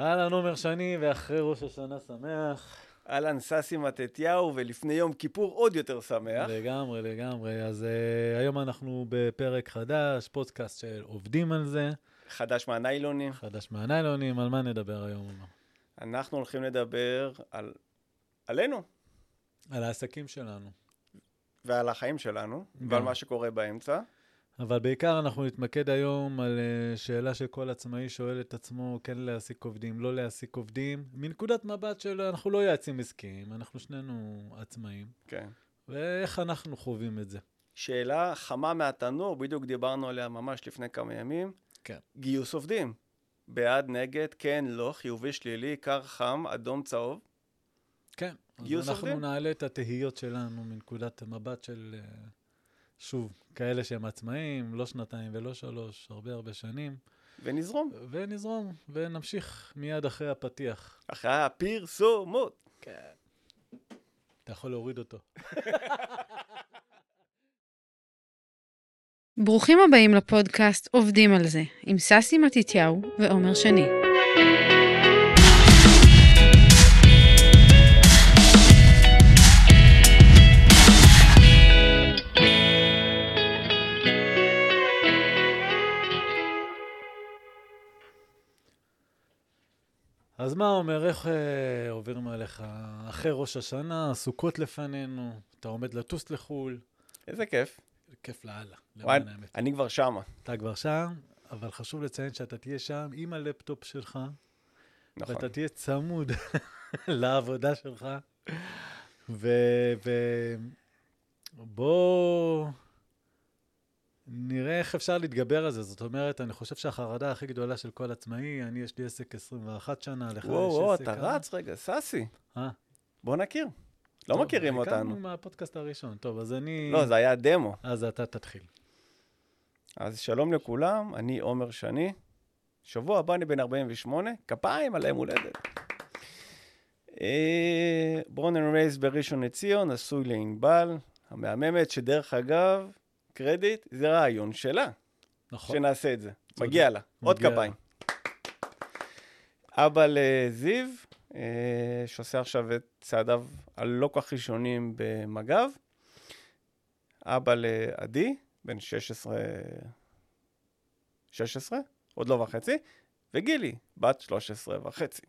אהלן, עומר שני, ואחרי ראש השנה שמח. אהלן, ססי מתתיהו, ולפני יום כיפור עוד יותר שמח. לגמרי, לגמרי. אז uh, היום אנחנו בפרק חדש, פודקאסט של עובדים על זה. חדש מהניילונים. חדש מהניילונים, על מה נדבר היום? אנחנו הולכים לדבר על... עלינו. על העסקים שלנו. ועל החיים שלנו, גם. ועל מה שקורה באמצע. אבל בעיקר אנחנו נתמקד היום על uh, שאלה שכל עצמאי שואל את עצמו, כן להעסיק עובדים, לא להעסיק עובדים, מנקודת מבט של אנחנו לא יועצים עסקיים, אנחנו שנינו עצמאים. כן. ואיך אנחנו חווים את זה. שאלה חמה מהתנור, בדיוק דיברנו עליה ממש לפני כמה ימים. כן. גיוס עובדים. בעד, נגד, כן, לא, חיובי, שלילי, קר, חם, אדום, צהוב. כן. גיוס אז אנחנו עובדים? נעלה את התהיות שלנו מנקודת מבט של... שוב, כאלה שהם עצמאים, לא שנתיים ולא שלוש, הרבה הרבה שנים. ונזרום. ונזרום, ונמשיך מיד אחרי הפתיח. אחרי הפרסומות. כן. אתה יכול להוריד אותו. ברוכים הבאים לפודקאסט עובדים על זה, עם ססי מתתיהו ועומר שני. אז מה אומר, איך אה, עוברים עליך אחרי ראש השנה, סוכות לפנינו, אתה עומד לטוס לחו"ל. איזה כיף. כיף לאללה, למען האמת. אני כבר שמה. אתה כבר שם, אבל חשוב לציין שאתה תהיה שם עם הלפטופ שלך. נכון. ואתה תהיה צמוד לעבודה שלך. ובוא... ו... נראה איך אפשר להתגבר על זה. זאת אומרת, אני חושב שהחרדה הכי גדולה של כל עצמאי, אני, יש לי עסק 21 שנה, לך יש עסק... וואו, וואו, אתה רץ רגע, סאסי. אה? בוא נכיר. לא טוב, מכירים אותנו. הכרנו מהפודקאסט הראשון. טוב, אז אני... לא, זה היה דמו. אז אתה תתחיל. אז שלום לכולם, אני עומר שני. שבוע הבא אני בן 48, כפיים על היום הולדת. ברון אנד רייס בראשון לציון, נשוי לענבל, המהממת, שדרך אגב, קרדיט, זה רעיון שלה. נכון. שנעשה את זה. צודק. מגיע לה. מגיע עוד כפיים. אבא לזיו, אה, שעושה עכשיו את צעדיו הלא כך ראשונים במג"ב. אבא לעדי, בן 16, 16, עוד לא וחצי, וגילי, בת 13 וחצי.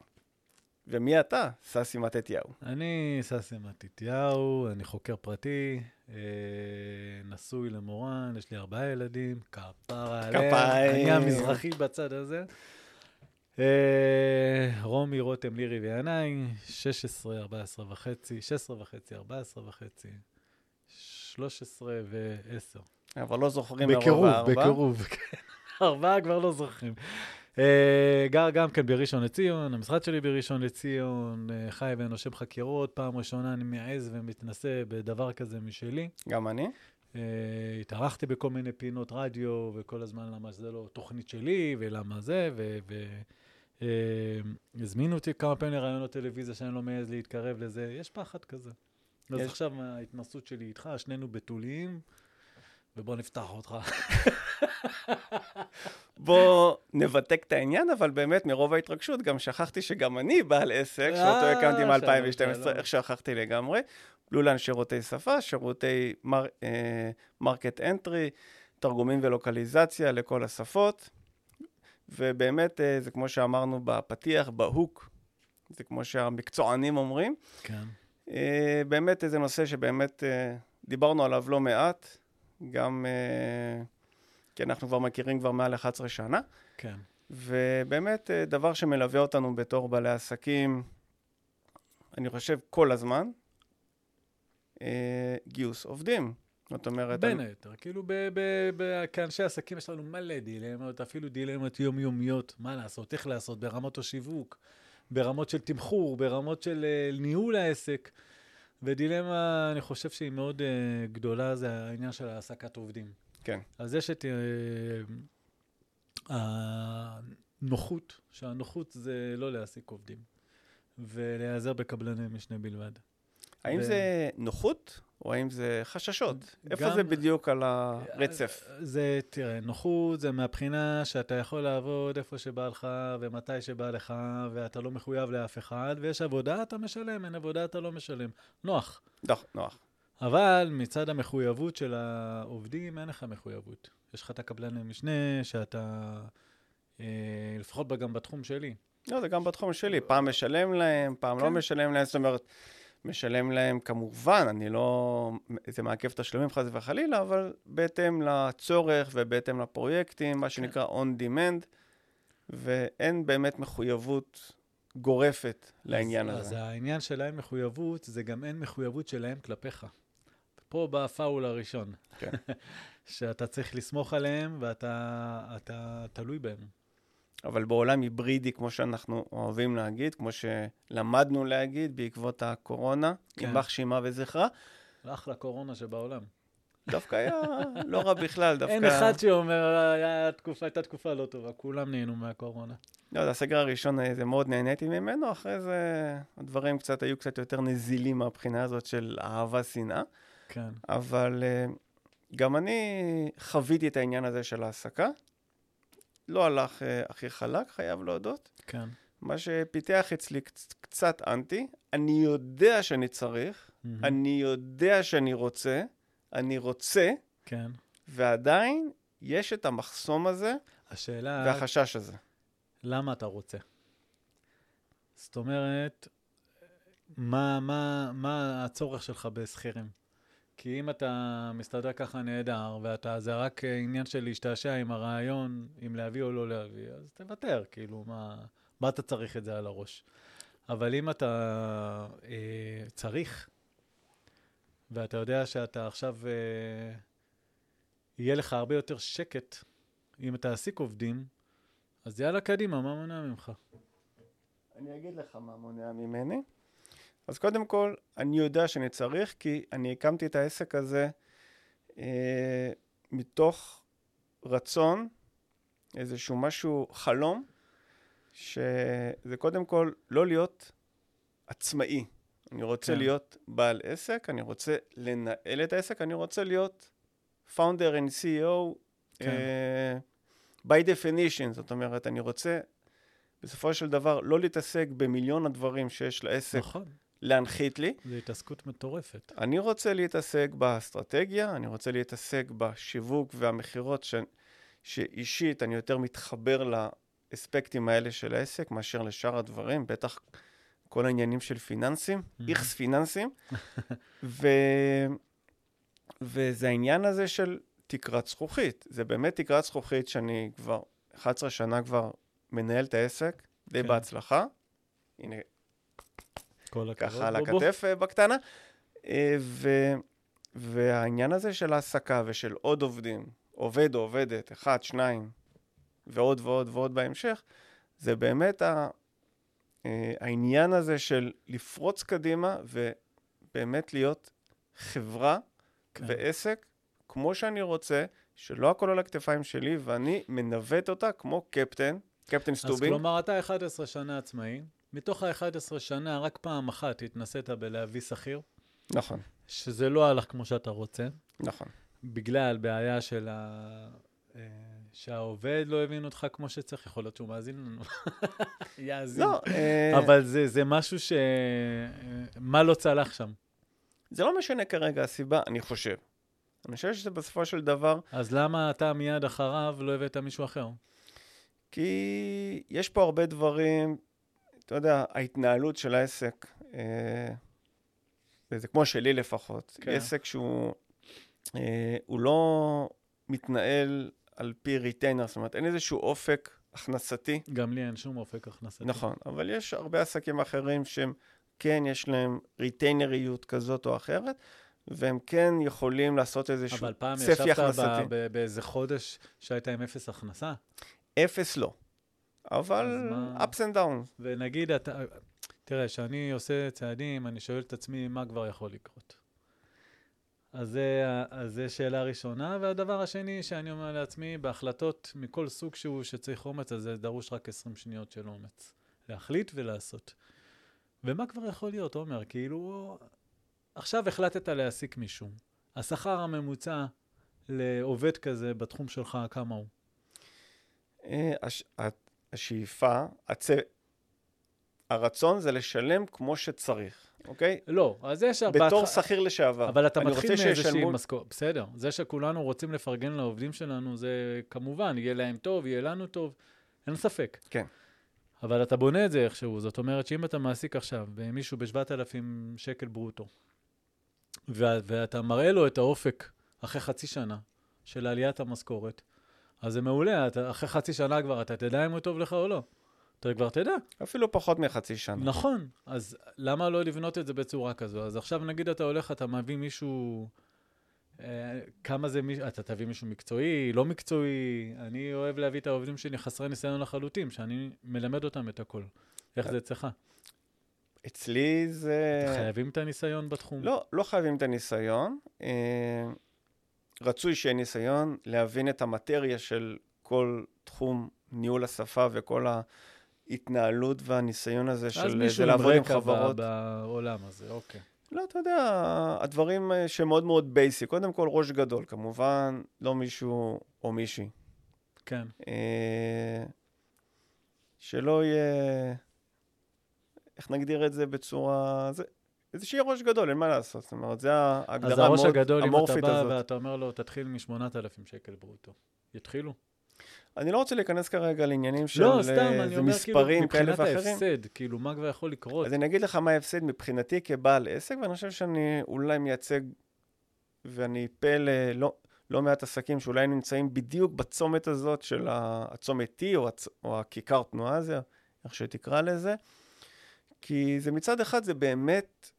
ומי אתה, ססי מתתיהו? אני ססי מתתיהו, אני חוקר פרטי, אה, נשוי למורן, יש לי ארבעה ילדים, כפרה עליהם. אני המזרחי בצד הזה. אה, רומי, רותם, לירי וינאי, 16, 14 וחצי, 16 וחצי, 14 וחצי, 13 ו-10. אבל לא זוכרים מרוב הארבע. בקירוב, בקירוב, כן. ארבעה כבר לא זוכרים. Uh, גר גם כן בראשון לציון, המשרד שלי בראשון לציון, uh, חי ונושם חקירות, פעם ראשונה אני מעז ומתנסה בדבר כזה משלי. גם אני. Uh, התארחתי בכל מיני פינות רדיו, וכל הזמן למה זה לא תוכנית שלי, ולמה זה, והזמינו uh, אותי כמה פעמים לראיונות טלוויזיה שאני לא מעז להתקרב לזה, יש פחד כזה. יש. אז עכשיו ההתנסות שלי איתך, שנינו בתוליים. ובוא נפתח אותך. בוא נבתק את העניין, אבל באמת מרוב ההתרגשות גם שכחתי שגם אני בעל עסק, שאותו אה, הקמתי מ-2012, איך שכחתי לגמרי. לולן שירותי שפה, שירותי market entry, תרגומים ולוקליזציה לכל השפות. ובאמת, אה, זה כמו שאמרנו בפתיח, בהוק, זה כמו שהמקצוענים אומרים. כן. אה, באמת איזה נושא שבאמת דיברנו עליו לא מעט. גם, אה, כי אנחנו כבר מכירים כבר מעל 11 שנה. כן. ובאמת, אה, דבר שמלווה אותנו בתור בעלי עסקים, אני חושב כל הזמן, אה, גיוס עובדים. זאת אומרת... בין היתר, אני... כאילו כאנשי עסקים יש לנו מלא דילמות, אפילו דילמות יומיומיות, מה לעשות, איך לעשות, ברמות השיווק, ברמות של תמחור, ברמות של ניהול העסק. ודילמה, אני חושב שהיא מאוד uh, גדולה, זה העניין של העסקת עובדים. כן. אז יש את uh, הנוחות, שהנוחות זה לא להעסיק עובדים, ולהיעזר בקבלני משנה בלבד. האם ו- זה נוחות, או האם זה חששות? איפה זה בדיוק על הרצף? זה, תראה, נוחות זה מהבחינה שאתה יכול לעבוד איפה שבא לך ומתי שבא לך, ואתה לא מחויב לאף אחד, ויש עבודה, אתה משלם, אין עבודה, אתה לא משלם. נוח. נוח, נוח. אבל מצד המחויבות של העובדים, אין לך מחויבות. יש לך את הקבלני משנה, שאתה, אה, לפחות גם בתחום שלי. לא, זה גם בתחום שלי. פעם משלם להם, פעם לא כן. משלם להם. זאת אומרת, משלם להם כמובן, אני לא... זה מעכב תשלומים חס וחלילה, אבל בהתאם לצורך ובהתאם לפרויקטים, מה שנקרא on demand, ואין באמת מחויבות גורפת לעניין אז, הזה. אז העניין של אין מחויבות, זה גם אין מחויבות שלהם כלפיך. פה בא הפאול הראשון. כן. שאתה צריך לסמוך עליהם ואתה אתה תלוי בהם. אבל בעולם היברידי, כמו שאנחנו אוהבים להגיד, כמו שלמדנו להגיד בעקבות הקורונה, כן. יימח שמה וזכרה, אחלה קורונה שבעולם. דווקא היה לא רע בכלל, דווקא... אין אחד שאומר, היה תקופה, הייתה תקופה לא טובה, כולם נהנו מהקורונה. לא, זה הסגר הראשון, אה, זה מאוד נהניתי ממנו, אחרי זה הדברים קצת היו קצת יותר נזילים מהבחינה הזאת של אהבה-שנאה, כן. אבל אה, גם אני חוויתי את העניין הזה של ההעסקה. לא הלך אה, הכי חלק, חייב להודות. כן. מה שפיתח אצלי קצ- קצת אנטי, אני יודע שאני צריך, מהמם. אני יודע שאני רוצה, אני רוצה, כן. ועדיין יש את המחסום הזה השאלה, והחשש הזה. למה אתה רוצה? זאת אומרת, מה, מה, מה הצורך שלך בשכירים? כי אם אתה מסתדר ככה נהדר, ואתה, זה רק עניין של להשתעשע עם הרעיון, אם להביא או לא להביא, אז תוותר, כאילו, מה, מה אתה צריך את זה על הראש? אבל אם אתה אה, צריך, ואתה יודע שאתה עכשיו, אה, יהיה לך הרבה יותר שקט אם תעסיק עובדים, אז יאללה, קדימה, מה מונע ממך? אני אגיד לך מה מונע ממני. אז קודם כל, אני יודע שאני צריך, כי אני הקמתי את העסק הזה אה, מתוך רצון, איזשהו משהו, חלום, שזה קודם כל לא להיות עצמאי. אני רוצה כן. להיות בעל עסק, אני רוצה לנהל את העסק, אני רוצה להיות founder and CEO כן. אה, by definition, זאת אומרת, אני רוצה בסופו של דבר לא להתעסק במיליון הדברים שיש לעסק נכון, להנחית לי. זו התעסקות מטורפת. אני רוצה להתעסק באסטרטגיה, אני רוצה להתעסק בשיווק והמכירות, ש... שאישית אני יותר מתחבר לאספקטים האלה של העסק מאשר לשאר הדברים, בטח כל העניינים של פיננסים, Mhm. איכס פיננסים. ו... וזה העניין הזה של תקרת זכוכית. זה באמת תקרת זכוכית שאני כבר 11 שנה כבר מנהל את העסק, די כן. בהצלחה. הנה. ככה על. הכתף אה, בקטנה. אה, ו... והעניין הזה של העסקה ושל עוד עובדים, עובד או עובדת, אחד, שניים, ועוד ועוד ועוד בהמשך, זה באמת ה... אה, העניין הזה של לפרוץ קדימה ובאמת להיות חברה כן. ועסק כמו שאני רוצה, שלא הכל על הכתפיים שלי, ואני מנווט אותה כמו קפטן, קפטן אז סטובין. כלומר, אתה 11 שנה עצמאי, מתוך ה-11 שנה, רק פעם אחת התנסית בלהביא שכיר, נכון, שזה לא הלך כמו שאתה רוצה, נכון. בגלל בעיה של ה... אה, שהעובד לא הבין אותך כמו שצריך, יכול להיות שהוא מאזין לנו. יאזין. לא, אה, אבל זה, זה משהו ש... אה, מה לא צלח שם? זה לא משנה כרגע הסיבה, אני חושב. אני חושב שזה בסופו של דבר, אז למה אתה מיד אחריו לא הבאת מישהו אחר? כי יש פה הרבה דברים, אתה יודע, ההתנהלות של העסק, אה, וזה כמו שלי לפחות, כן. עסק שהוא אה, הוא לא מתנהל על פי retainer, זאת אומרת, אין איזשהו אופק הכנסתי. גם לי אין שום אופק הכנסתי. נכון, אבל יש הרבה עסקים אחרים שהם כן, יש להם ריטיינריות כזאת או אחרת, והם כן יכולים לעשות איזשהו אבל פעם צפי ישבת הכנסתי. ב- ב- באיזה חודש שהיית עם אפס הכנסה, אפס לא. אבל מה- ups and downs. ונגיד אתה... תראה, כשאני עושה צעדים, אני שואל את עצמי מה כבר יכול לקרות. אז זה שאלה ראשונה, והדבר השני שאני אומר לעצמי, בהחלטות מכל סוג שהוא שצריך אומץ, אז זה דרוש רק 20 שניות של אומץ. להחליט ולעשות. ומה כבר יכול להיות, עומר? כאילו, עכשיו החלטת להעסיק מישהו. השכר הממוצע לעובד כזה בתחום שלך, כמה הוא? אה, הש... השאיפה, הצ... הרצון זה לשלם כמו שצריך, אוקיי? לא, אז יש... בתור שכיר לשעבר. אבל אתה מתחיל מאיזושהי משכורת. בסדר, זה שכולנו רוצים לפרגן לעובדים שלנו, זה כמובן, יהיה להם טוב, יהיה לנו טוב, אין ספק. כן. אבל אתה בונה את זה איכשהו, זאת אומרת שאם אתה מעסיק עכשיו מישהו ב-7,000 שקל ברוטו, ואתה מראה לו את האופק אחרי חצי שנה של עליית המשכורת, אז זה מעולה, אתה, אחרי חצי שנה כבר אתה תדע אם הוא טוב לך או לא. אתה כבר תדע. אפילו פחות מחצי שנה. נכון, אז למה לא לבנות את זה בצורה כזו? אז עכשיו נגיד אתה הולך, אתה מביא מישהו, אה, כמה זה מישהו, אתה תביא מישהו מקצועי, לא מקצועי, אני אוהב להביא את העובדים שלי חסרי ניסיון לחלוטין, שאני מלמד אותם את הכל. איך זה אצלך? אצלי זה... חייבים את הניסיון בתחום? לא, לא חייבים את הניסיון. אה, רצוי שיהיה ניסיון להבין את המטריה של כל תחום ניהול השפה וכל ההתנהלות והניסיון הזה של זה לעבוד עם חברות. אז מישהו עם רקע בעולם הזה, אוקיי. לא, אתה יודע, הדברים אה, שמאוד מאוד בייסי. קודם כל, ראש גדול, כמובן, לא מישהו או מישהי. כן. אה, שלא יהיה... איך נגדיר את זה בצורה... זה, זה שיהיה ראש גדול, אין מה לעשות. זאת אומרת, זה ההגדרה המורפית הזאת. אז הראש הגדול, אם אתה בא ואתה אומר לו, תתחיל מ-8,000 שקל ברוטו. יתחילו? אני לא רוצה להיכנס כרגע לעניינים של לא, סתם, אה, אני אומר, כאילו, מבחינת ההפסד, כאילו, מה כבר יכול לקרות? אז אני אגיד לך מה ההפסד מבחינתי כבעל עסק, ואני חושב שאני אולי מייצג, ואני פה ללא לא מעט עסקים שאולי נמצאים בדיוק בצומת הזאת של הצומת T, או, הצ... או הכיכר תנועה הזה, איך שתקרא לזה. כי זה מצד אחד, זה באמת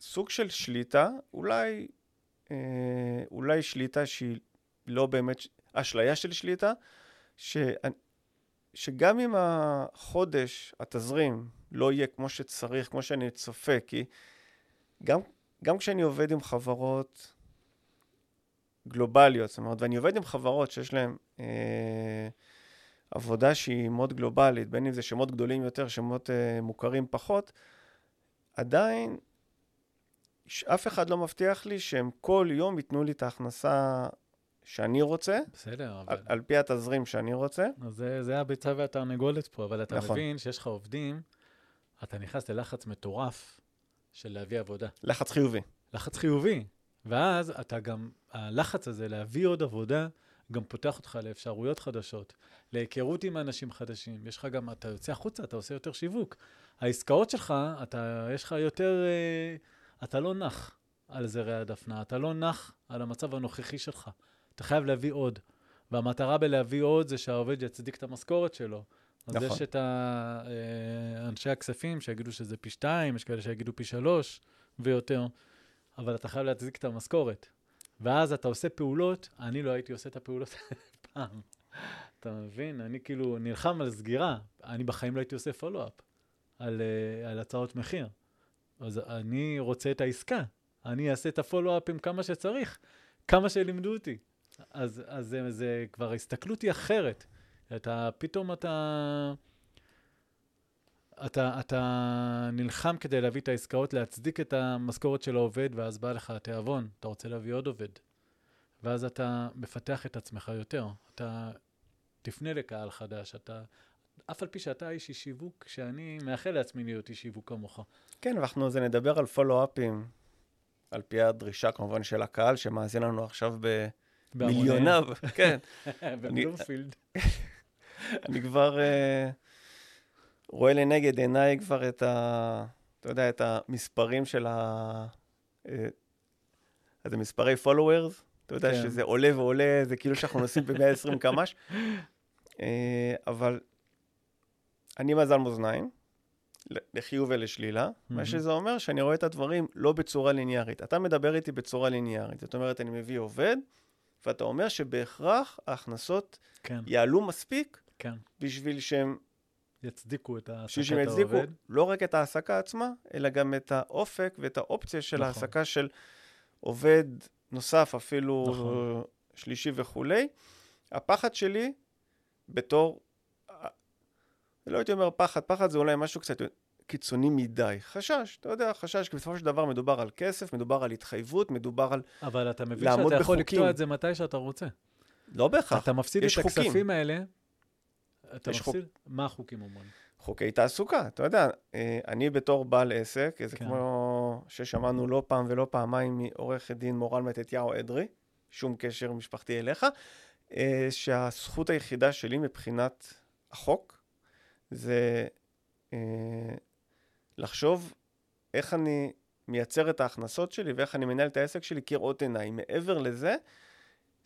סוג של שליטה, אולי, אה, אולי שליטה שהיא לא באמת אשליה של שליטה, ש... שגם אם החודש, התזרים, לא יהיה כמו שצריך, כמו שאני צופה, כי גם, גם כשאני עובד עם חברות גלובליות, זאת אומרת, ואני עובד עם חברות שיש להן אה, עבודה שהיא מאוד גלובלית, בין אם זה שמות גדולים יותר, שמות אה, מוכרים פחות, עדיין אף אחד לא מבטיח לי שהם כל יום ייתנו לי את ההכנסה שאני רוצה, בסדר, אבל... על, על פי התזרים שאני רוצה. אז זה, זה הביצה והתרנגולת פה, אבל אתה נכון. מבין שיש לך עובדים, אתה נכנס ללחץ מטורף של להביא עבודה. לחץ חיובי. לחץ חיובי. ואז אתה גם, הלחץ הזה להביא עוד עבודה, גם פותח אותך לאפשרויות חדשות, להיכרות עם אנשים חדשים. יש לך גם, אתה יוצא החוצה, אתה עושה יותר שיווק. העסקאות שלך, אתה, יש לך יותר, אה, אתה לא נח על זרי הדפנה, אתה לא נח על המצב הנוכחי שלך. אתה חייב להביא עוד. והמטרה בלהביא עוד זה שהעובד יצדיק את המשכורת שלו. נכון. אז יש את אה, אנשי הכספים שיגידו שזה פי שתיים, יש כאלה שיגידו פי שלוש ויותר, אבל אתה חייב להצדיק את המשכורת. ואז אתה עושה פעולות, אני לא הייתי עושה את הפעולות פעם. אתה מבין? אני כאילו נלחם על סגירה, אני בחיים לא הייתי עושה פולו-אפ על, uh, על הצעות מחיר. אז אני רוצה את העסקה, אני אעשה את הפולו-אפים כמה שצריך, כמה שלימדו אותי. אז, אז זה, זה כבר, ההסתכלות היא אחרת. אתה, פתאום אתה, אתה, אתה נלחם כדי להביא את העסקאות, להצדיק את המשכורת של העובד, ואז בא לך התיאבון, אתה רוצה להביא עוד עובד. ואז אתה מפתח את עצמך יותר. אתה תפנה לקהל חדש, אתה... אף על פי שאתה איש שיווק, שאני מאחל לעצמי להיות איש שיווק כמוך. כן, ואנחנו זה נדבר על פולו-אפים, על פי הדרישה כמובן של הקהל, שמאזין לנו עכשיו ב... מיליוניו, כן. בבלומפילד. אני כבר uh, רואה לנגד עיניי כבר את ה... אתה יודע, את המספרים של ה... Uh, זה מספרי followers, אתה יודע כן. שזה עולה ועולה, זה כאילו שאנחנו נוסעים ב-120 קמ"ש, uh, אבל אני מזל מאזניים, לחיוב ולשלילה, mm-hmm. מה שזה אומר שאני רואה את הדברים לא בצורה ליניארית. אתה מדבר איתי בצורה ליניארית, זאת אומרת, אני מביא עובד, ואתה אומר שבהכרח ההכנסות כן. יעלו מספיק כן. בשביל שהם... יצדיקו את העסקת העובד. בשביל יצדיקו לא רק את ההעסקה עצמה, אלא גם את האופק ואת האופציה של נכון. ההעסקה של עובד נוסף, אפילו נכון. שלישי וכולי. הפחד שלי, בתור... לא הייתי אומר פחד, פחד זה אולי משהו קצת, קיצוני מדי. חשש, אתה יודע, חשש, כי בסופו של דבר מדובר על כסף, מדובר על התחייבות, מדובר על אבל אתה מבין שאתה יכול בחוקים. לקטוע את זה מתי שאתה רוצה. לא בהכרח. אתה מפסיד את חוקים. הכספים האלה, אתה יש חוק. מפסיד, מה החוקים אומרים? חוקי תעסוקה, אתה יודע, אה, אני בתור בעל עסק, זה כן. כמו ששמענו לא פעם ולא פעמיים מעורכת דין מורל מתתיהו אדרי, שום קשר משפחתי אליך, אה, שהזכות היחידה שלי מבחינת החוק זה אה, לחשוב איך אני מייצר את ההכנסות שלי ואיך אני מנהל את העסק שלי כראות עיניים. מעבר לזה,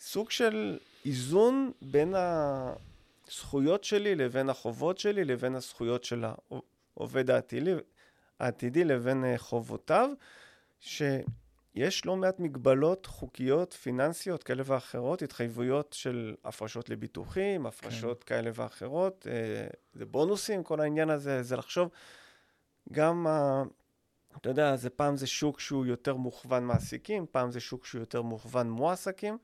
סוג של איזון בין הזכויות שלי לבין החובות שלי לבין הזכויות של העובד העתידי, העתידי לבין אה, חובותיו, שיש לא מעט מגבלות חוקיות, פיננסיות כאלה ואחרות, התחייבויות של הפרשות לביטוחים, הפרשות כן. כאלה ואחרות, אה, זה בונוסים, כל העניין הזה, זה לחשוב גם, ה- אתה יודע, זה פעם זה שוק שהוא יותר מוכוון מעסיקים, פעם זה שוק שהוא יותר מוכוון מועסקים.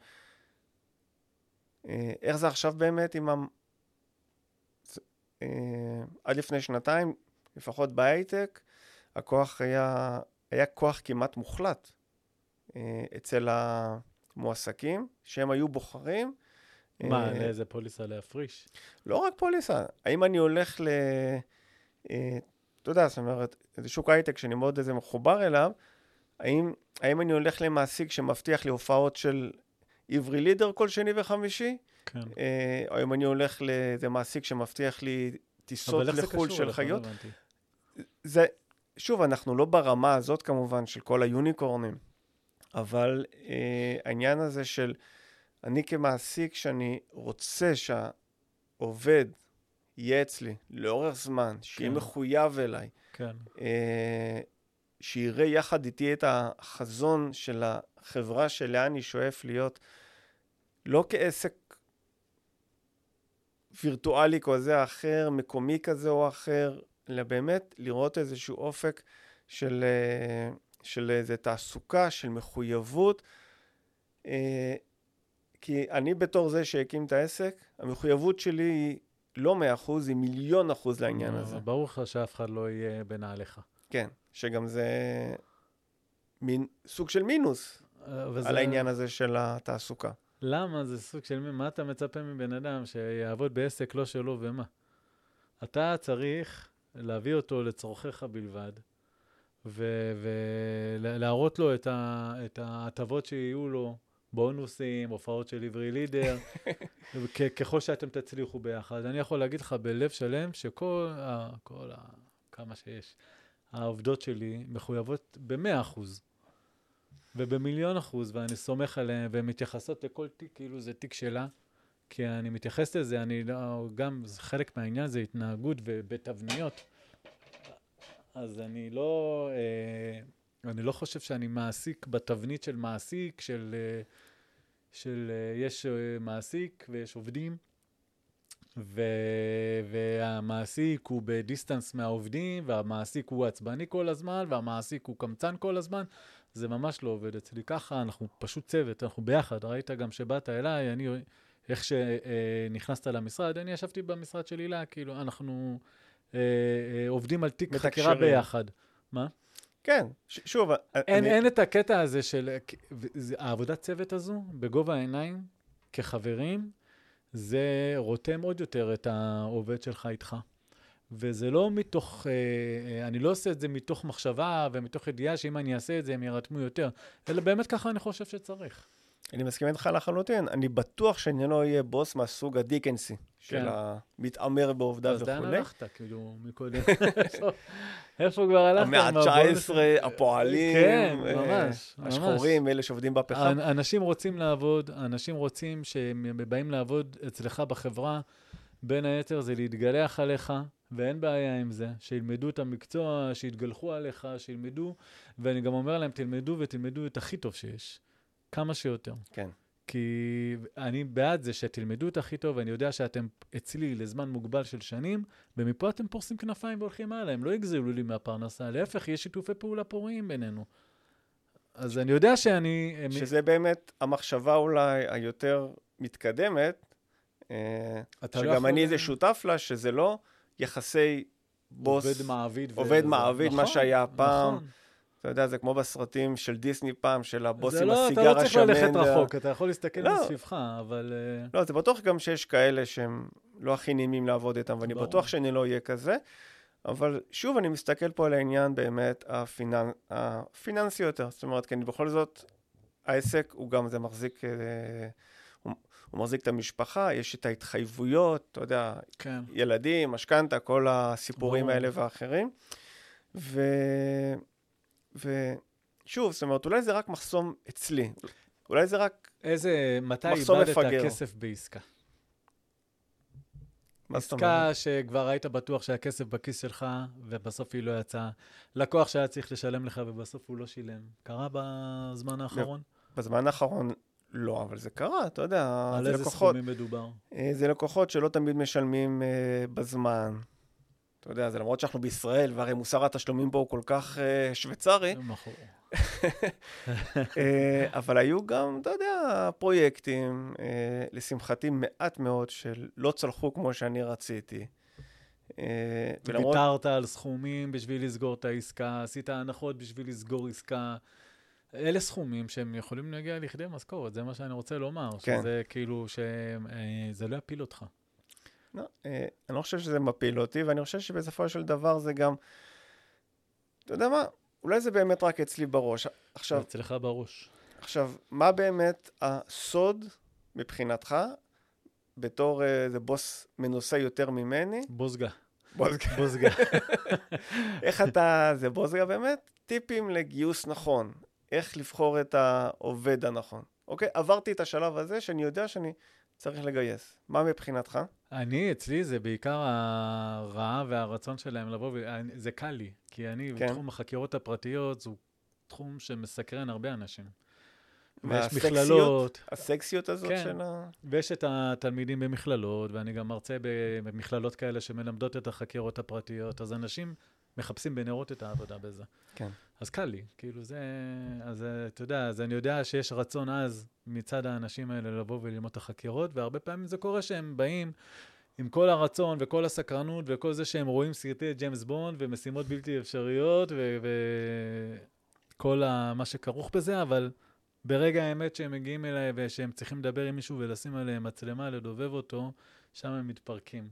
אה, איך זה עכשיו באמת עם ה... אה, עד לפני שנתיים, לפחות בהייטק, הכוח היה, היה כוח כמעט מוחלט אצל המועסקים, שהם היו בוחרים. מה, אה, לאיזה פוליסה להפריש? לא רק פוליסה, האם אני הולך ל... אה, אתה יודע, זאת אומרת, זה שוק הייטק שאני מאוד איזה מחובר אליו, האם, האם אני הולך למעסיק שמבטיח לי הופעות של עברי לידר כל שני וחמישי, כן. אה, או אם אני הולך לאיזה מעסיק שמבטיח לי טיסות אבל איך זה לחו"ל קשור של אליך? לא חיות. הבנתי. זה, שוב, אנחנו לא ברמה הזאת כמובן של כל היוניקורנים, אבל אה, העניין הזה של אני כמעסיק שאני רוצה שהעובד יהיה אצלי לאורך זמן, שיהיה כן. מחויב אליי, כן. אה, שיראה יחד איתי את החזון של החברה שלאן אני שואף להיות, לא כעסק וירטואלי כזה או אחר, מקומי כזה או אחר, אלא באמת לראות איזשהו אופק של, אה, של איזה תעסוקה, של מחויבות. אה, כי אני בתור זה שהקים את העסק, המחויבות שלי היא לא מאה אחוז, היא מיליון אחוז לעניין אבל הזה. ברור לך שאף אחד לא יהיה בנעליך. כן, שגם זה מין, סוג של מינוס וזה- על העניין הזה של התעסוקה. למה? זה סוג של מי- מה אתה מצפה מבן אדם שיעבוד בעסק לא שלו ומה? אתה צריך להביא אותו לצורכיך בלבד, ולהראות לו את ההטבות שיהיו לו, בונוסים, הופעות של עברי לידר, ככל שאתם תצליחו ביחד. אני יכול להגיד לך בלב שלם שכל, ה- כל ה... כמה שיש, העובדות שלי מחויבות ב-100 אחוז. ובמיליון אחוז, ואני סומך עליהן, והן מתייחסות לכל תיק כאילו זה תיק שלה, כי אני מתייחס לזה, אני לא, גם חלק מהעניין זה התנהגות ובתבניות. אז אני לא, אה, אני לא חושב שאני מעסיק בתבנית של מעסיק, של, אה, של אה, יש אה, מעסיק ויש עובדים, ו, והמעסיק הוא בדיסטנס מהעובדים, והמעסיק הוא עצבני כל הזמן, והמעסיק הוא קמצן כל הזמן. זה ממש לא עובד אצלי ככה, אנחנו פשוט צוות, אנחנו ביחד. ראית גם שבאת אליי, אני, איך שנכנסת למשרד, אני ישבתי במשרד של הילה, כאילו, אנחנו אה, אה, עובדים על תיק חקירה. ביחד. מה? כן, ש- שוב, אין, אני, אין את הקטע הזה של... העבודת צוות הזו, בגובה העיניים, כחברים, זה רותם עוד יותר את העובד שלך איתך. וזה לא מתוך, אה, אה, אני לא עושה את זה מתוך מחשבה ומתוך ידיעה שאם אני אעשה את זה הם יירתמו יותר, אלא באמת ככה אני חושב שצריך. אני מסכים איתך לחלוטין. אני בטוח שאני לא אהיה בוס מהסוג הדיקנסי, של כן. המתעמר בעובדיו אז לאן. הלכת, כאילו, מקודם? איפה- כבר הלכת? המאה עם הבונוס? ה-19, הפועלים, כן, אה, ממש. השחורים, אלה שעובדים בפחם. אנ- אנשים רוצים לעבוד, אנשים רוצים שהם באים לעבוד אצלך בחברה, בין היתר זה להתגלח עליך, ואין בעיה עם זה, שילמדו את המקצוע, שיתגלחו עליך, שילמדו, ואני גם אומר להם, תלמדו ותלמדו את הכי טוב שיש, כמה שיותר. כן. כי אני בעד זה שתלמדו את הכי טוב, ואני יודע שאתם אצלי לזמן מוגבל של שנים, ומפה אתם פורסים כנפיים והולכים הלאה, הם לא יגזלו לי מהפרנסה, להפך, יש שיתופי פעולה פוריים בינינו. אז אני יודע שאני... שזה באמת המחשבה אולי היותר מתקדמת, אה, לא שגם אני איזה שותף לה, שזה לא יחסי בוס, עובד מעביד. עובד מעביד, מה נכון, שהיה פעם. נכון. אתה יודע, זה כמו בסרטים של דיסני פעם, של הבוס זה עם לא, הסיגר אתה השמן. לא צריך ללכת רחוק, אתה יכול להסתכל לא. מסביבך, אבל... אה, לא, זה בטוח גם שיש כאלה שהם לא הכי נעימים לעבוד איתם, ואני ברור. בטוח שאני לא אהיה כזה. אבל שוב, אני מסתכל פה על העניין באמת הפיננ... הפיננסי יותר. זאת אומרת, כי אני בכל זאת, העסק הוא גם, זה מחזיק, אה, הוא, הוא מחזיק את המשפחה, יש את ההתחייבויות, אתה יודע, כן. ילדים, משכנתה, כל הסיפורים ברור. האלה ואחרים. ו... ושוב, זאת אומרת, אולי זה רק מחסום אצלי. אולי זה רק... איזה, מתי מחסום איבדת. כסף בעסקה? עסקה? שכבר היית בטוח שהכסף בכיס שלך, ובסוף היא לא יצאה. לקוח שהיה צריך לשלם לך, ובסוף הוא לא שילם. קרה בזמן האחרון? בזמן האחרון לא, אבל זה קרה, אתה יודע, על זה איזה לקוחות, סכומים מדובר? אה, זה לקוחות שלא תמיד משלמים אה, בזמן. אתה יודע, זה למרות שאנחנו בישראל, והרי מוסר התשלומים פה הוא כל כך אה, שוויצרי, מכור. אה, אבל היו גם, אתה יודע, פרויקטים, אה, לשמחתי מעט מאוד, שלא צלחו כמו שאני רציתי. ולמרות, ויתרת על סכומים בשביל לסגור את העסקה, עשית הנחות בשביל לסגור עסקה. אלה סכומים שהם יכולים להגיע לכדי משכורת, זה מה שאני רוצה לומר. כן. שזה כאילו, שזה לא יפיל אותך. לא, אה, אני לא חושב שזה מפיל אותי, ואני חושב שבסופו של דבר זה גם, אתה יודע מה, אולי זה באמת רק אצלי בראש. עכשיו, אצלך בראש. עכשיו, מה באמת הסוד מבחינתך, בתור אה, איזה בוס מנוסה יותר ממני? בוזגה. בוסגה. בוזגה. איך אתה, זה בוסגה באמת? טיפים לגיוס נכון. איך לבחור את העובד הנכון. אוקיי? עברתי את השלב הזה שאני יודע שאני צריך לגייס. מה מבחינתך? אני, אצלי זה בעיקר הרעב והרצון שלהם לבוא. זה קל לי, כי אני, כן. בתחום החקירות הפרטיות, זהו תחום שמסקרן הרבה אנשים. ויש? מכללות, הסקסיות הזאת כן. של ה... ויש את התלמידים במכללות, ואני גם מרצה במכללות כאלה שמלמדות את החקירות הפרטיות, אז אנשים מחפשים בנרות את העבודה בזה. כן. אז קל לי, כאילו זה, אז אה, אתה יודע, אז אני יודע שיש רצון עז מצד האנשים האלה לבוא וללמוד את החקירות, והרבה פעמים זה קורה שהם באים עם כל הרצון וכל הסקרנות וכל זה שהם רואים סרטי ג'יימס בונד ומשימות בלתי אפשריות וכל ה- מה שכרוך בזה, אבל ברגע האמת שהם מגיעים אליי ושהם צריכים לדבר עם מישהו ולשים עליהם מצלמה, לדובב אותו, שם הם מתפרקים.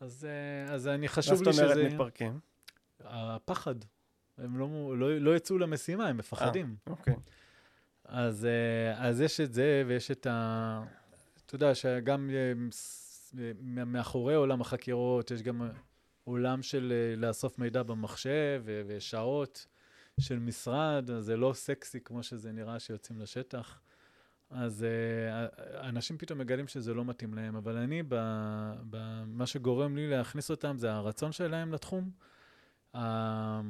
אז, אה, אז אני מה חשוב זאת לי שזה... אומרת מתפרקים? הפחד. הם לא, לא, לא יצאו למשימה, הם מפחדים. אוקיי. אז, אה, אז יש את זה, ויש את ה... אתה יודע, שגם אה, אה, מאחורי עולם החקירות, יש גם עולם של אה, לאסוף מידע במחשב ושעות של משרד, אז זה לא סקסי כמו שזה נראה שיוצאים לשטח. אז אנשים פתאום מגלים שזה לא מתאים להם, אבל אני, ב, ב, מה שגורם לי להכניס אותם זה הרצון שלהם לתחום. ה-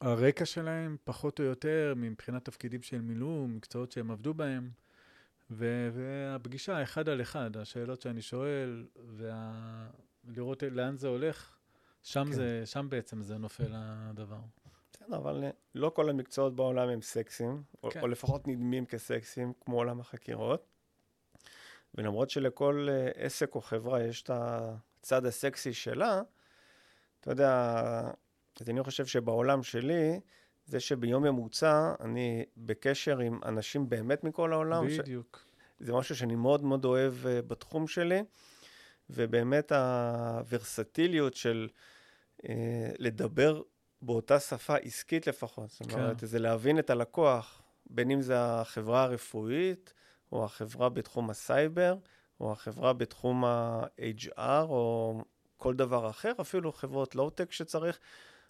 הרקע שלהם, פחות או יותר, מבחינת תפקידים שהם מילאו, מקצועות שהם עבדו בהם, ו- והפגישה אחד על אחד, השאלות שאני שואל, ולראות לאן זה הולך, שם, כן. זה, שם בעצם זה נופל הדבר. בסדר, אבל אה, לא כל המקצועות בעולם הם סקסיים, או, כן. או לפחות נדמים כסקסיים, כמו עולם החקירות. ולמרות שלכל אה, עסק או חברה יש את הצד הסקסי שלה, אתה יודע, אז אני חושב שבעולם שלי, זה שביום ממוצע אני בקשר עם אנשים באמת מכל העולם, ש- בדיוק. זה משהו שאני מאוד מאוד אוהב uh, בתחום שלי, ובאמת הוורסטיליות של uh, לדבר באותה שפה עסקית לפחות, זאת כן. אומרת, זה להבין את הלקוח, בין אם זה החברה הרפואית, או החברה בתחום הסייבר, או החברה בתחום ה- HR, או כל דבר אחר, אפילו חברות לואו-טק שצריך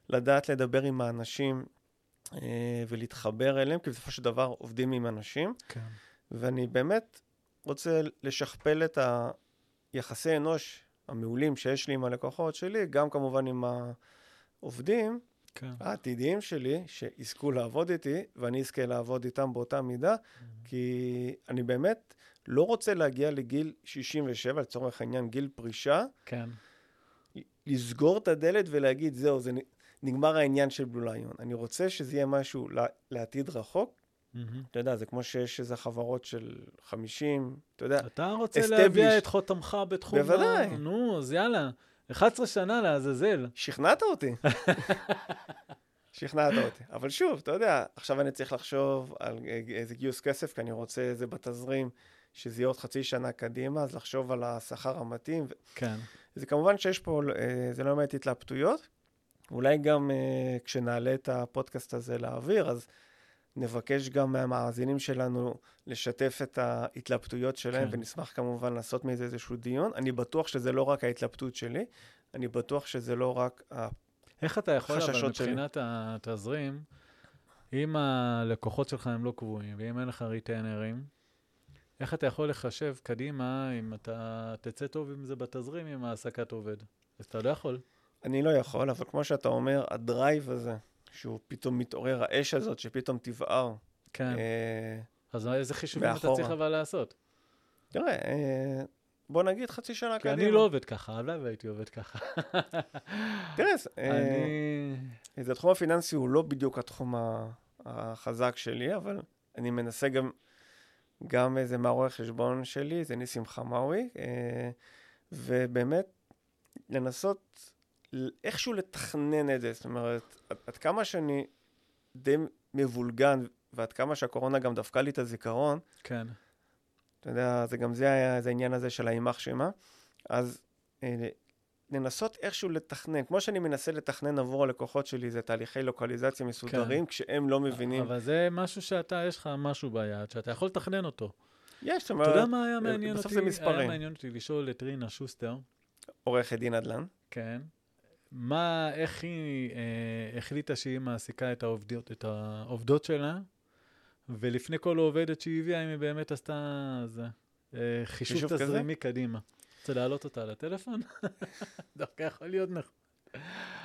לדעת לדבר עם האנשים uh, ולהתחבר אליהם, כי בסופו של דבר עובדים עם אנשים. כן. ואני באמת רוצה לשכפל את היחסי אנוש המעולים שיש לי עם הלקוחות שלי, גם כמובן עם העובדים כן. העתידיים שלי, שיזכו לעבוד איתי, ואני אזכה לעבוד איתם באותה מידה, כי אני באמת לא רוצה להגיע לגיל 67, לצורך העניין גיל פרישה, כן. לסגור את הדלת ולהגיד, זהו, זה נגמר העניין של בלו ליון. אני רוצה שזה יהיה משהו לעתיד רחוק. מהמם. אתה יודע, זה כמו שיש איזה חברות של 50, אתה יודע, אתה רוצה established. להביע את חותמך בתחום... בוודאי. ה- נו, אז יאללה. 11 שנה לעזאזל. שכנעת אותי. שכנעת אותי. אבל שוב, אתה יודע, עכשיו אני צריך לחשוב על איזה גיוס כסף, כי אני רוצה איזה בתזרים, שזה יהיה עוד חצי שנה קדימה, אז לחשוב על השכר המתאים. כן. זה כמובן שיש פה, אה, זה לא באמת התלבטויות. אולי גם אה, כשנעלה את הפודקאסט הזה לאוויר, אז נבקש גם מהמאזינים שלנו לשתף את ההתלבטויות שלהם, כן. ונשמח כמובן לעשות מזה איזשהו דיון. אני בטוח שזה לא רק ההתלבטות שלי, אני בטוח שזה לא רק איך אתה יכול, אבל מבחינת התזרים, אם הלקוחות שלך הם לא קבועים, ואם אין לך ריטיינרים, איך אתה יכול לחשב קדימה אם אתה תצא טוב עם זה בתזרים עם העסקת עובד? אז אתה לא יכול. אני לא יכול, אבל כמו שאתה אומר, הדרייב הזה, שהוא פתאום מתעורר, האש הזאת שפתאום תבער. כן. אה, אז איזה חישובים מאחורה. אתה צריך אבל לעשות? תראה, אה, בוא נגיד חצי שנה קדימה. כי אני לא עובד ככה, הלוואי והייתי עובד ככה. תראה, אה, התחום הפיננסי הוא לא בדיוק התחום החזק שלי, אבל אני מנסה גם, גם איזה מהרואה חשבון שלי, זה ניסים חמאווי, אה, ובאמת לנסות איכשהו לתכנן את זה, זאת אומרת, עד, כמה שאני די מבולגן, ועד כמה שהקורונה גם דפקה לי את הזיכרון, כן. אתה יודע, זה גם זה היה, זה העניין הזה של האימח שמה. אז אה, לנסות איכשהו לתכנן, כמו שאני מנסה לתכנן עבור הלקוחות שלי, זה תהליכי לוקליזציה מסודרים, כן. כשהם לא מבינים. אבל זה משהו שאתה, יש לך משהו ביד, שאתה יכול לתכנן אותו. יש, זאת אומרת, אתה יודע מה היה מעניין אותי? בסוף זה מספרים. היה מעניין אותי לשאול את רינה שוסטר. עורכת דין נדל"ן. כן. מה, איך היא אה, החליטה שהיא מעסיקה את העובדות, את העובדות שלה ולפני כל עובדת שהיא הביאה, אם היא באמת עשתה זה, אה, חישוב תזרימי קדימה. רוצה להעלות אותה על הטלפון? דווקא יכול להיות נכון.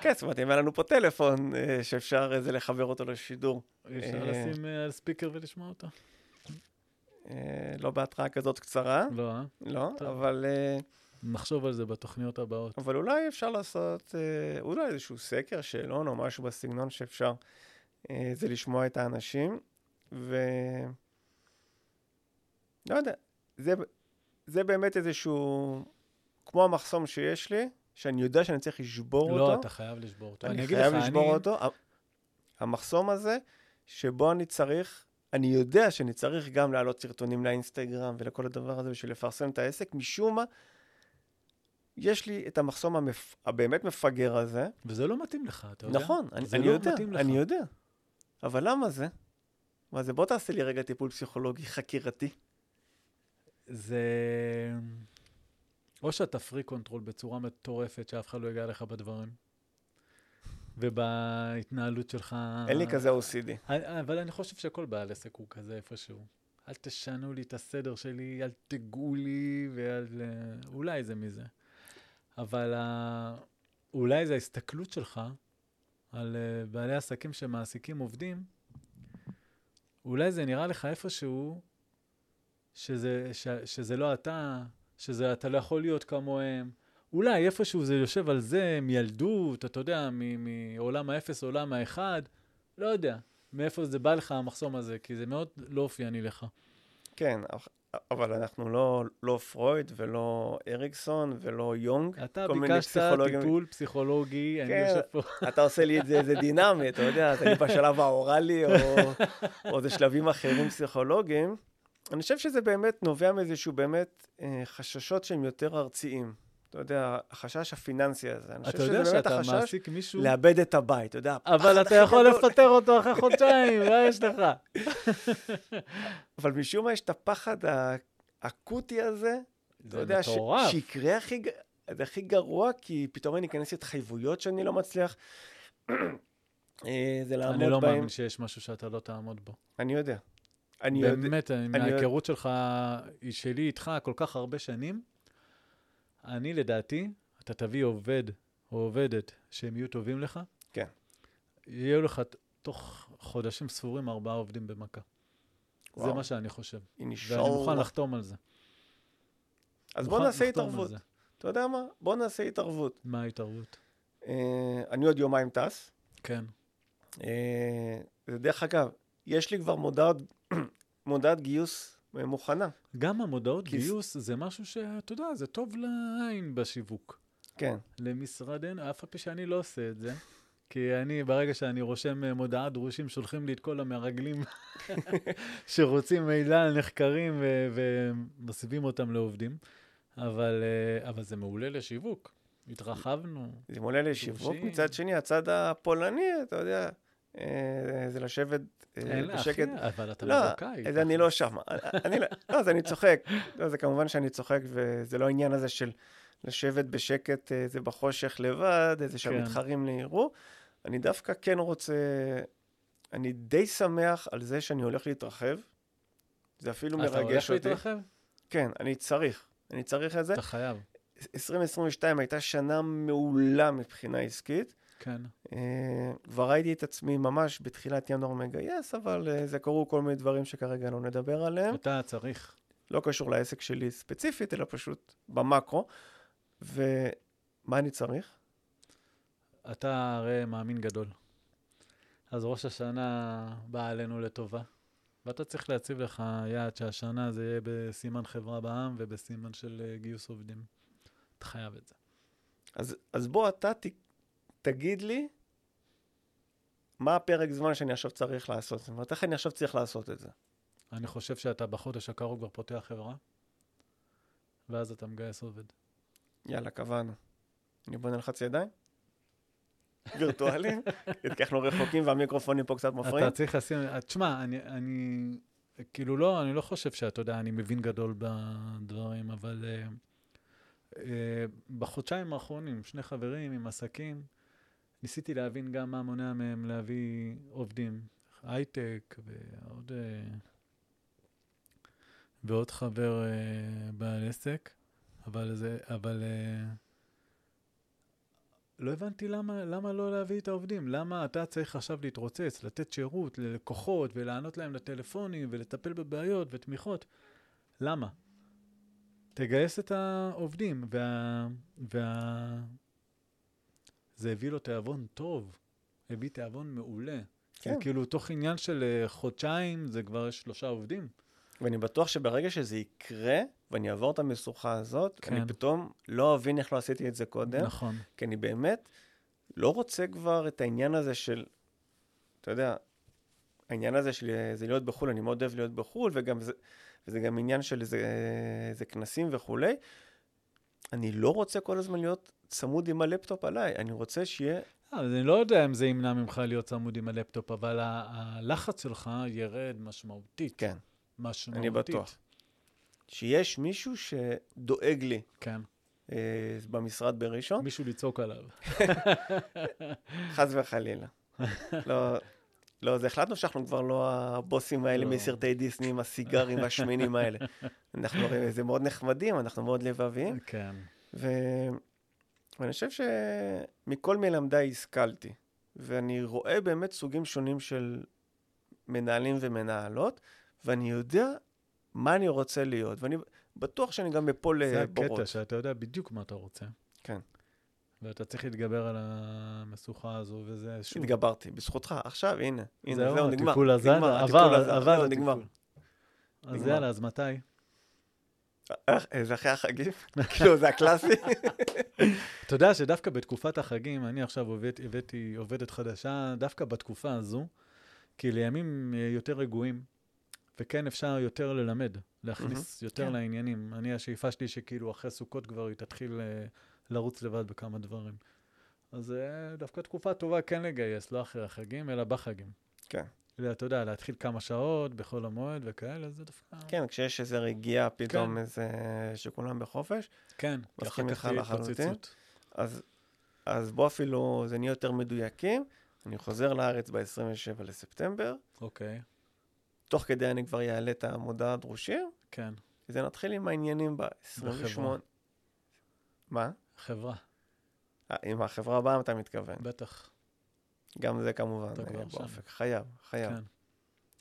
כן, זאת אומרת, אם היה לנו פה טלפון אה, שאפשר איזה לחבר אותו לשידור. אפשר אה, לשים על ספיקר ולשמוע אותו. לא בהתראה כזאת קצרה. לא, אה? לא, אבל... נחשוב על זה בתוכניות הבאות. אבל אולי אפשר לעשות, אולי איזשהו סקר, שאלון או משהו בסגנון שאפשר, זה לשמוע את האנשים. ו... לא יודע, זה, זה באמת איזשהו, כמו המחסום שיש לי, שאני יודע שאני צריך לשבור לא, אותו. לא, אתה חייב לשבור אותו. אני, אני חייב לך, לשבור אני... אותו. המחסום הזה, שבו אני צריך, אני יודע שאני צריך גם להעלות סרטונים לאינסטגרם ולכל הדבר הזה בשביל לפרסם את העסק, משום מה, יש לי את המחסום המפ... הבאמת מפגר הזה. וזה לא מתאים לך, אתה יודע? נכון, אני, אני לא יודע, אני יודע. אבל למה זה? מה זה? בוא תעשה לי רגע טיפול פסיכולוגי חקירתי. זה... או שאתה freak control בצורה מטורפת, שאף אחד לא יגע לך בדברים, ובהתנהלות שלך... אין לי כזה OCD. אבל אני חושב שכל בעל עסק הוא כזה איפשהו. אל תשנו לי את הסדר שלי, אל תגעו לי, ואל... אולי זה מזה. אבל אולי זה ההסתכלות שלך על אה, בעלי עסקים שמעסיקים עובדים, אולי זה נראה לך איפשהו שזה, ש, שזה לא אתה, שזה אתה לא יכול להיות כמוהם. אולי איפשהו זה יושב על זה מילדות, אתה יודע, מעולם האפס, עולם האחד. לא יודע מאיפה זה בא לך המחסום הזה, כי זה מאוד לא אופייני לך. כן, אבל אנחנו לא, לא פרויד ולא אריקסון ולא יונג. אתה ביקשת טיפול פסיכולוגי, כן, אני יושב פה. אתה עושה לי את זה, זה דינמי, אתה יודע, אני בשלב האוראלי, או, או זה שלבים אחרים פסיכולוגיים. אני חושב שזה באמת נובע מאיזשהו באמת אה, חששות שהם יותר ארציים. אתה יודע, החשש הפיננסי הזה. אני אתה יודע שאתה מעסיק מישהו... לאבד את הבית, אתה יודע. אבל אתה יכול. לפטר אותו אחרי חודשיים, מה יש לך? אבל משום מה יש את הפחד האקוטי הזה, אתה יודע, ש... שיקרה הכי, זה הכי גרוע, כי פתאום אני אכנס להתחייבויות שאני לא מצליח. אה, זה לעמוד בהם. אני לא מאמין שיש משהו שאתה לא תעמוד בו. אני יודע. אני באמת, יודע... מההיכרות שלך, שלי איתך כל כך הרבה שנים, אני לדעתי, אתה תביא עובד או עובדת שהם יהיו טובים לך. כן. יהיו לך תוך חודשים ספורים ארבעה עובדים במכה. וואו. זה מה שאני חושב. ואני מוכן לחתום על זה. אז בוא נעשה התערבות. אתה יודע מה? בוא נעשה התערבות. מה ההתערבות? אה, אני עוד יומיים טס. כן. אה, דרך אגב, יש לי כבר מודעת, מודעת גיוס מוכנה. גם המודעות כי... גיוס זה משהו שאתה יודע, זה טוב לעין בשיווק. כן. למשרדנו, אף על פי שאני לא עושה את זה. כי אני, ברגע שאני רושם אה, מודעת דרושים, שולחים לי את כל המרגלים שרוצים מידע על נחקרים ומסבים אותם לעובדים. אבל, אה, אבל זה מעולה לשיווק. התרחבנו. זה מעולה לשיווק. מצד שני, הצד הפולני, אתה יודע, אה, זה לשבת אין בשקט. אין אבל אתה לא, מרוקאי. אז אני לא שם. אני לא, לא, אז אני צוחק. לא, זה כמובן שאני צוחק, וזה לא העניין הזה של לשבת בשקט, זה בחושך לבד, איזה שהמתחרים כן. יראו. אני דווקא כן רוצה, אני די שמח על זה שאני הולך להתרחב. זה אפילו מרגש אותי. אתה הולך להתרחב? כן, אני צריך. אני צריך את זה. אתה חייב. 2022 הייתה שנה מעולה מבחינה עסקית. כן. Uh, כבר ראיתי את עצמי ממש בתחילת ינואר מגייס, אבל uh, זה קרו כל מיני דברים שכרגע לא נדבר עליהם. אתה צריך. לא קשור לעסק שלי ספציפית, אלא פשוט במקרו. ומה אני צריך? אתה הרי מאמין גדול. אז ראש השנה בא עלינו לטובה, ואתה צריך להציב לך יעד שהשנה זה יהיה בסימן חברה בעם ובסימן של אה, גיוס עובדים. אתה חייב את זה. אז, אז בוא אתה ת, תגיד לי מה הפרק זמן שאני עכשיו צריך לעשות. זאת אומרת, איך אני עכשיו צריך לעשות את זה? אני חושב שאתה בחודש הקרוב כבר פותח חברה, ואז אתה מגייס עובד. יאללה, קבענו. אני בוא נלחץ ידיים? וירטואליים, כי אנחנו רחוקים והמיקרופונים פה קצת מפריעים. אתה צריך לשים, תשמע, אני, אני, כאילו לא, אני לא חושב שאתה יודע, אני מבין גדול בדברים, אבל uh, uh, בחודשיים האחרונים, שני חברים עם עסקים, ניסיתי להבין גם מה מונע מהם להביא עובדים, הייטק ועוד, uh, ועוד חבר uh, בעל עסק, אבל זה, אבל... Uh, לא הבנתי למה, למה לא להביא את העובדים. למה אתה צריך עכשיו להתרוצץ, לתת שירות ללקוחות ולענות להם לטלפונים ולטפל בבעיות ותמיכות. למה? תגייס את העובדים, וה... וה... זה הביא לו תיאבון טוב, הביא תיאבון מעולה. כן. כאילו, תוך עניין של אה, חודשיים, זה כבר שלושה עובדים. ואני בטוח שברגע שזה יקרה, ואני אעבור את המשוכה הזאת, כן. אני פתאום לא אבין איך לא עשיתי את זה קודם. נכון. כי אני באמת לא רוצה כבר את העניין הזה של, אתה יודע, העניין הזה של זה להיות בחו"ל, אני מאוד אוהב להיות בחו"ל, וגם זה, וזה גם עניין של איזה, איזה כנסים וכולי. אני לא רוצה כל הזמן להיות צמוד עם הלפטופ עליי, אני רוצה שיהיה... אה, אני לא יודע אם זה ימנע ממך להיות צמוד עם הלפטופ, אבל הלחץ שלך ירד משמעותית. כן. משמעותית. אני בטוח. שיש מישהו שדואג לי. כן. אה, במשרד בראשון. מישהו לצעוק עליו. חס וחלילה. לא, לא, זה החלטנו שאנחנו כבר לא הבוסים האלה לא. מסרטי דיסני עם הסיגרים והשמינים האלה. אנחנו הרי, זה מאוד נחמדים, אנחנו מאוד לבביים. כן. ו... ואני חושב שמכל מלמדיי השכלתי. ואני רואה באמת סוגים שונים של מנהלים ומנהלות, ואני יודע מה אני רוצה להיות, ואני בטוח שאני גם אפול לבורות. זה הקטע, שאתה יודע בדיוק מה אתה רוצה. כן. ואתה צריך להתגבר על המשוכה הזו, וזה שוב... התגברתי, בזכותך. עכשיו, הנה, הנה, זהו, זהו, נגמר. הטיפול הזה, עבר, עבר נגמר. אז יאללה, אז מתי? אה, זה אחרי החגים? כאילו, זה הקלאסי. אתה יודע שדווקא בתקופת החגים, אני עכשיו הבאתי עובדת חדשה, דווקא בתקופה הזו, כי לימים יותר רגועים. וכן אפשר יותר ללמד, להכניס mm-hmm, יותר כן. לעניינים. אני, השאיפה שלי שכאילו אחרי סוכות כבר היא תתחיל uh, לרוץ לבד בכמה דברים. אז uh, דווקא תקופה טובה כן לגייס, לא אחרי החגים, אלא בחגים. כן. אתה יודע, להתחיל כמה שעות בחול המועד וכאלה, זה דווקא... כן, כשיש איזה רגיעה פתאום, כן. איזה... שכולם בחופש. כן, כי אחר כך תהיה התפוצצות. אז, אז בוא אפילו, זה נהיה יותר מדויקים. אני חוזר לארץ ב-27 לספטמבר. אוקיי. תוך כדי אני כבר אעלה את המודעה הדרושים. כן. זה נתחיל עם העניינים ב-28. מה? חברה. אה, עם החברה הבאה אתה מתכוון. בטח. גם זה כמובן אה, באופק. חייב, חייב. כן.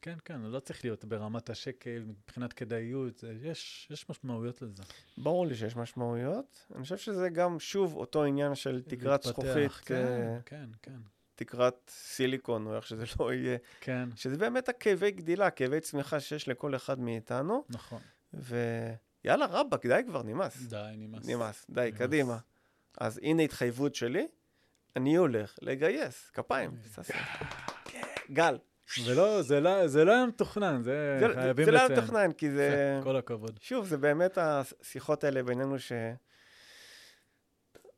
כן, כן, לא צריך להיות ברמת השקל, מבחינת כדאיות, יש, יש משמעויות לזה. ברור לי שיש משמעויות. אני חושב שזה גם, שוב, אותו עניין של תקרת זכוכית. כן, uh, כן, כן. תקרת סיליקון, או איך שזה לא יהיה. כן. שזה באמת הכאבי גדילה, כאבי צמיחה שיש לכל אחד מאיתנו. נכון. ויאללה, רבאק, די כבר, נמאס. די, נמאס. נמאס, די, נמאס. קדימה. אז הנה התחייבות שלי, אני הולך לגייס, כפיים, ססי. גל. ולא, זה לא, זה לא היה מתוכנן, זה זה- חייבים זה לא היה לציין. מתוכנן, כי זה... כל הכבוד. שוב, זה באמת השיחות האלה בינינו ש...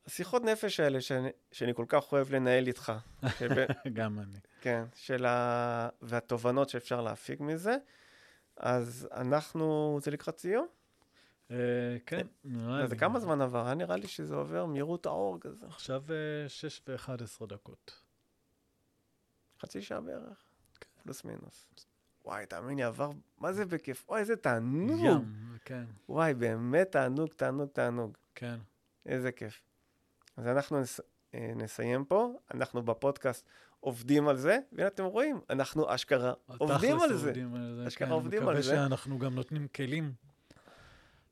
השיחות נפש האלה שאני, שאני כל כך אוהב לנהל איתך. שב... גם אני. כן, של ה... והתובנות שאפשר להפיק מזה. אז אנחנו, זה לקראת סיום? אה, כן, נראה לי. זה כמה זמן עבר? היה נראה לי שזה עובר מהירות האור כזה. עכשיו אה, 6 ו-11 דקות. חצי שעה בערך, פלוס מינוס. וואי, תאמין לי, עבר, מה זה בכיף? וואי, איזה תענוג. ים, כן, וואי, באמת תענוג, תענוג, תענוג. כן. איזה כיף. אז אנחנו נס... אה, נסיים פה, אנחנו בפודקאסט עובדים על זה, והנה אתם רואים, אנחנו אשכרה עובדים על זה. עובדים על זה. אשכרה כן, עובדים על מקווה זה. שאנחנו גם נותנים כלים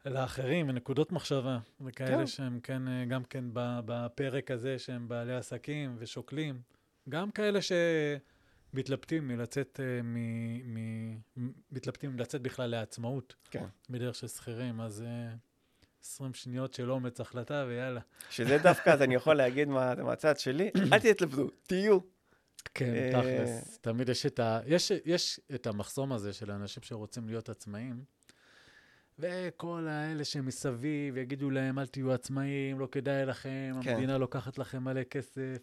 לאחרים ונקודות מחשבה, וכאלה כן. שהם כן, אה, גם כן בפרק הזה, שהם בעלי עסקים ושוקלים, גם כאלה שמתלבטים מלצאת, אה, מ... מ... מתלבטים לצאת בכלל לעצמאות, כן. בדרך של שכירים, אז אה, 20 שניות של אומץ החלטה, ויאללה. שזה דווקא, אז אני יכול להגיד מה- מהצד שלי, אל תתלבטו, תהיו. כן, אה, תכלס. תמיד יש את ה... יש, יש את המחסום הזה של אנשים שרוצים להיות עצמאים, וכל האלה שמסביב יגידו להם, אל תהיו עצמאים, לא כדאי לכם, כן. המדינה לוקחת לכם מלא כסף.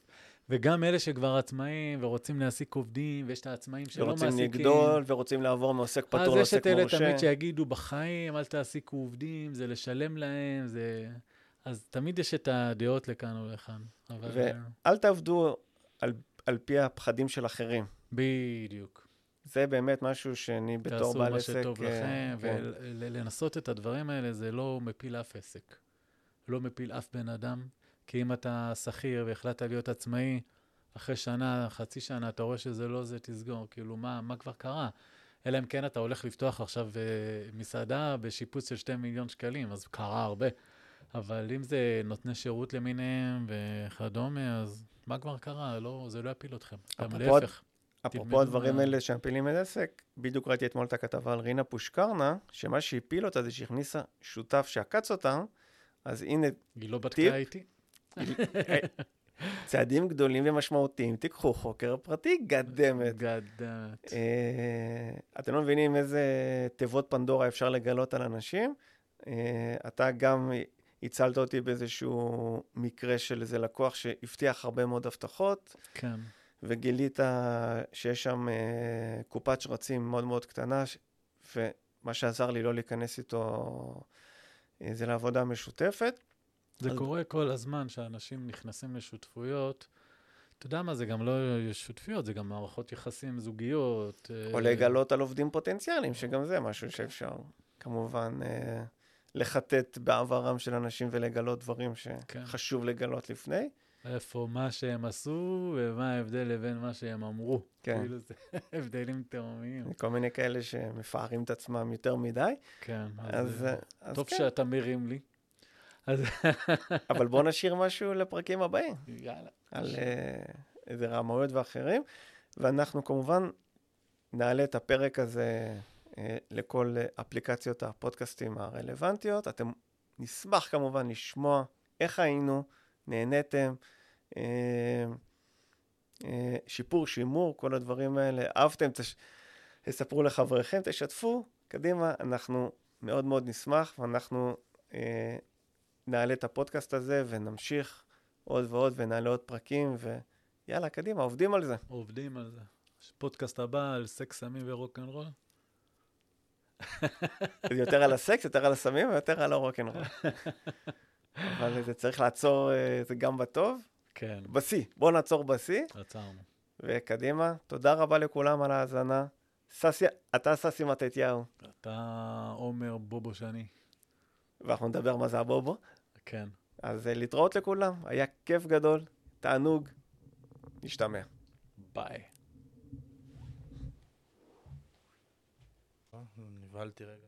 וגם אלה שכבר עצמאים ורוצים להעסיק עובדים, ויש את העצמאים שלא ורוצים מעסיקים. לגדול, ורוצים לעבור מעוסק פטור אז יש לעוסק את אלה מורשה. תמיד שיגידו, בחיים אל תעסיקו עובדים, זה לשלם להם, זה... אז תמיד יש את הדעות לכאן ולכאן. אבל... ו- אל תעבדו על- על פי הפחדים של אחרים. בדיוק. זה באמת משהו שאני בתור תעשו בעל מה עסק... שטוב אה, לכם, כן. ולנסות את הדברים האלה, זה לא מפיל אף עסק. לא מפיל אף בן אדם, כי אם אתה שכיר והחלטת להיות עצמאי, אחרי שנה, חצי שנה, אתה רואה שזה לא זה, תסגור. כאילו, מה, מה כבר קרה? אלא אם כן אתה הולך לפתוח עכשיו אה, מסעדה בשיפוץ של 2 מיליון שקלים, אז קרה הרבה. אבל אם זה נותני שירות למיניהם וכדומה, אז מה כבר קרה? לא, זה לא יפיל אתכם. גם אפרופו- להפך. אפרופו הדברים מה- האלה שמפילים את העסק, בדיוק ראיתי אתמול את הכתבה על רינה פושקרנה, שמה שהפיל אותה זה שהכניסה שותף שעקץ אותה, אז הנה, היא לא בדקה. איתי? צעדים גדולים ומשמעותיים, תיקחו חוקר פרטי, גדמת. גדמת. אה, אתם לא מבינים איזה תיבות פנדורה אפשר לגלות על אנשים. אה, אתה גם הצלת אותי באיזשהו מקרה של איזה לקוח שהבטיח הרבה מאוד הבטחות, כן. וגילית שיש שם אה, קופת שרצים מאוד מאוד קטנה, ש- ומה שעזר לי לא להיכנס איתו אה, זה לעבודה משותפת. זה אז- קורה כל הזמן שאנשים נכנסים לשותפויות. אתה יודע מה, זה גם לא שותפויות, זה גם מערכות יחסים זוגיות. או אה, לגלות על עובדים פוטנציאליים, שגם זה משהו שאפשר כמובן אה, לחטט בעברם של אנשים ולגלות דברים כן. שחשוב לגלות לפני. איפה מה שהם עשו ומה ההבדל לבין מה שהם אמרו. כן. כאילו זה הבדלים תאומיים. כל מיני כאלה שמפארים את עצמם יותר מדי. כן. אז, אה, אה, אז טוב כן, שאתה מרים לי. אבל בוא נשאיר משהו לפרקים הבאים, יאללה. על אה, איזה רמאויות ואחרים, ואנחנו כמובן נעלה את הפרק הזה אה, לכל אה, אפליקציות הפודקאסטים הרלוונטיות. אתם נשמח כמובן לשמוע איך היינו, נהניתם, אה, אה, שיפור, שימור, כל הדברים האלה. אהבתם, תש... תספרו לחבריכם, תשתפו, קדימה, אנחנו מאוד מאוד נשמח, ואנחנו אה, נעלה את הפודקאסט הזה ונמשיך עוד ועוד ונעלה עוד פרקים, ויאללה, קדימה, עובדים על זה. עובדים על זה. פודקאסט הבא על סקס, סמים ורוקנרול. זה יותר על הסקס, יותר על הסמים ויותר על הרוקנרול. אבל זה צריך לעצור, אה, זה גם בטוב, כן, בשיא. בואו נעצור בשיא, עצרנו. וקדימה. תודה רבה לכולם על ההאזנה. ססי, אתה ססי מתתיהו, אתה עומר בובו שני. ואנחנו נדבר מה זה הבובו. כן. אז אה, להתראות לכולם, היה כיף גדול, תענוג, נשתמע. ביי. נבהלתי רגע.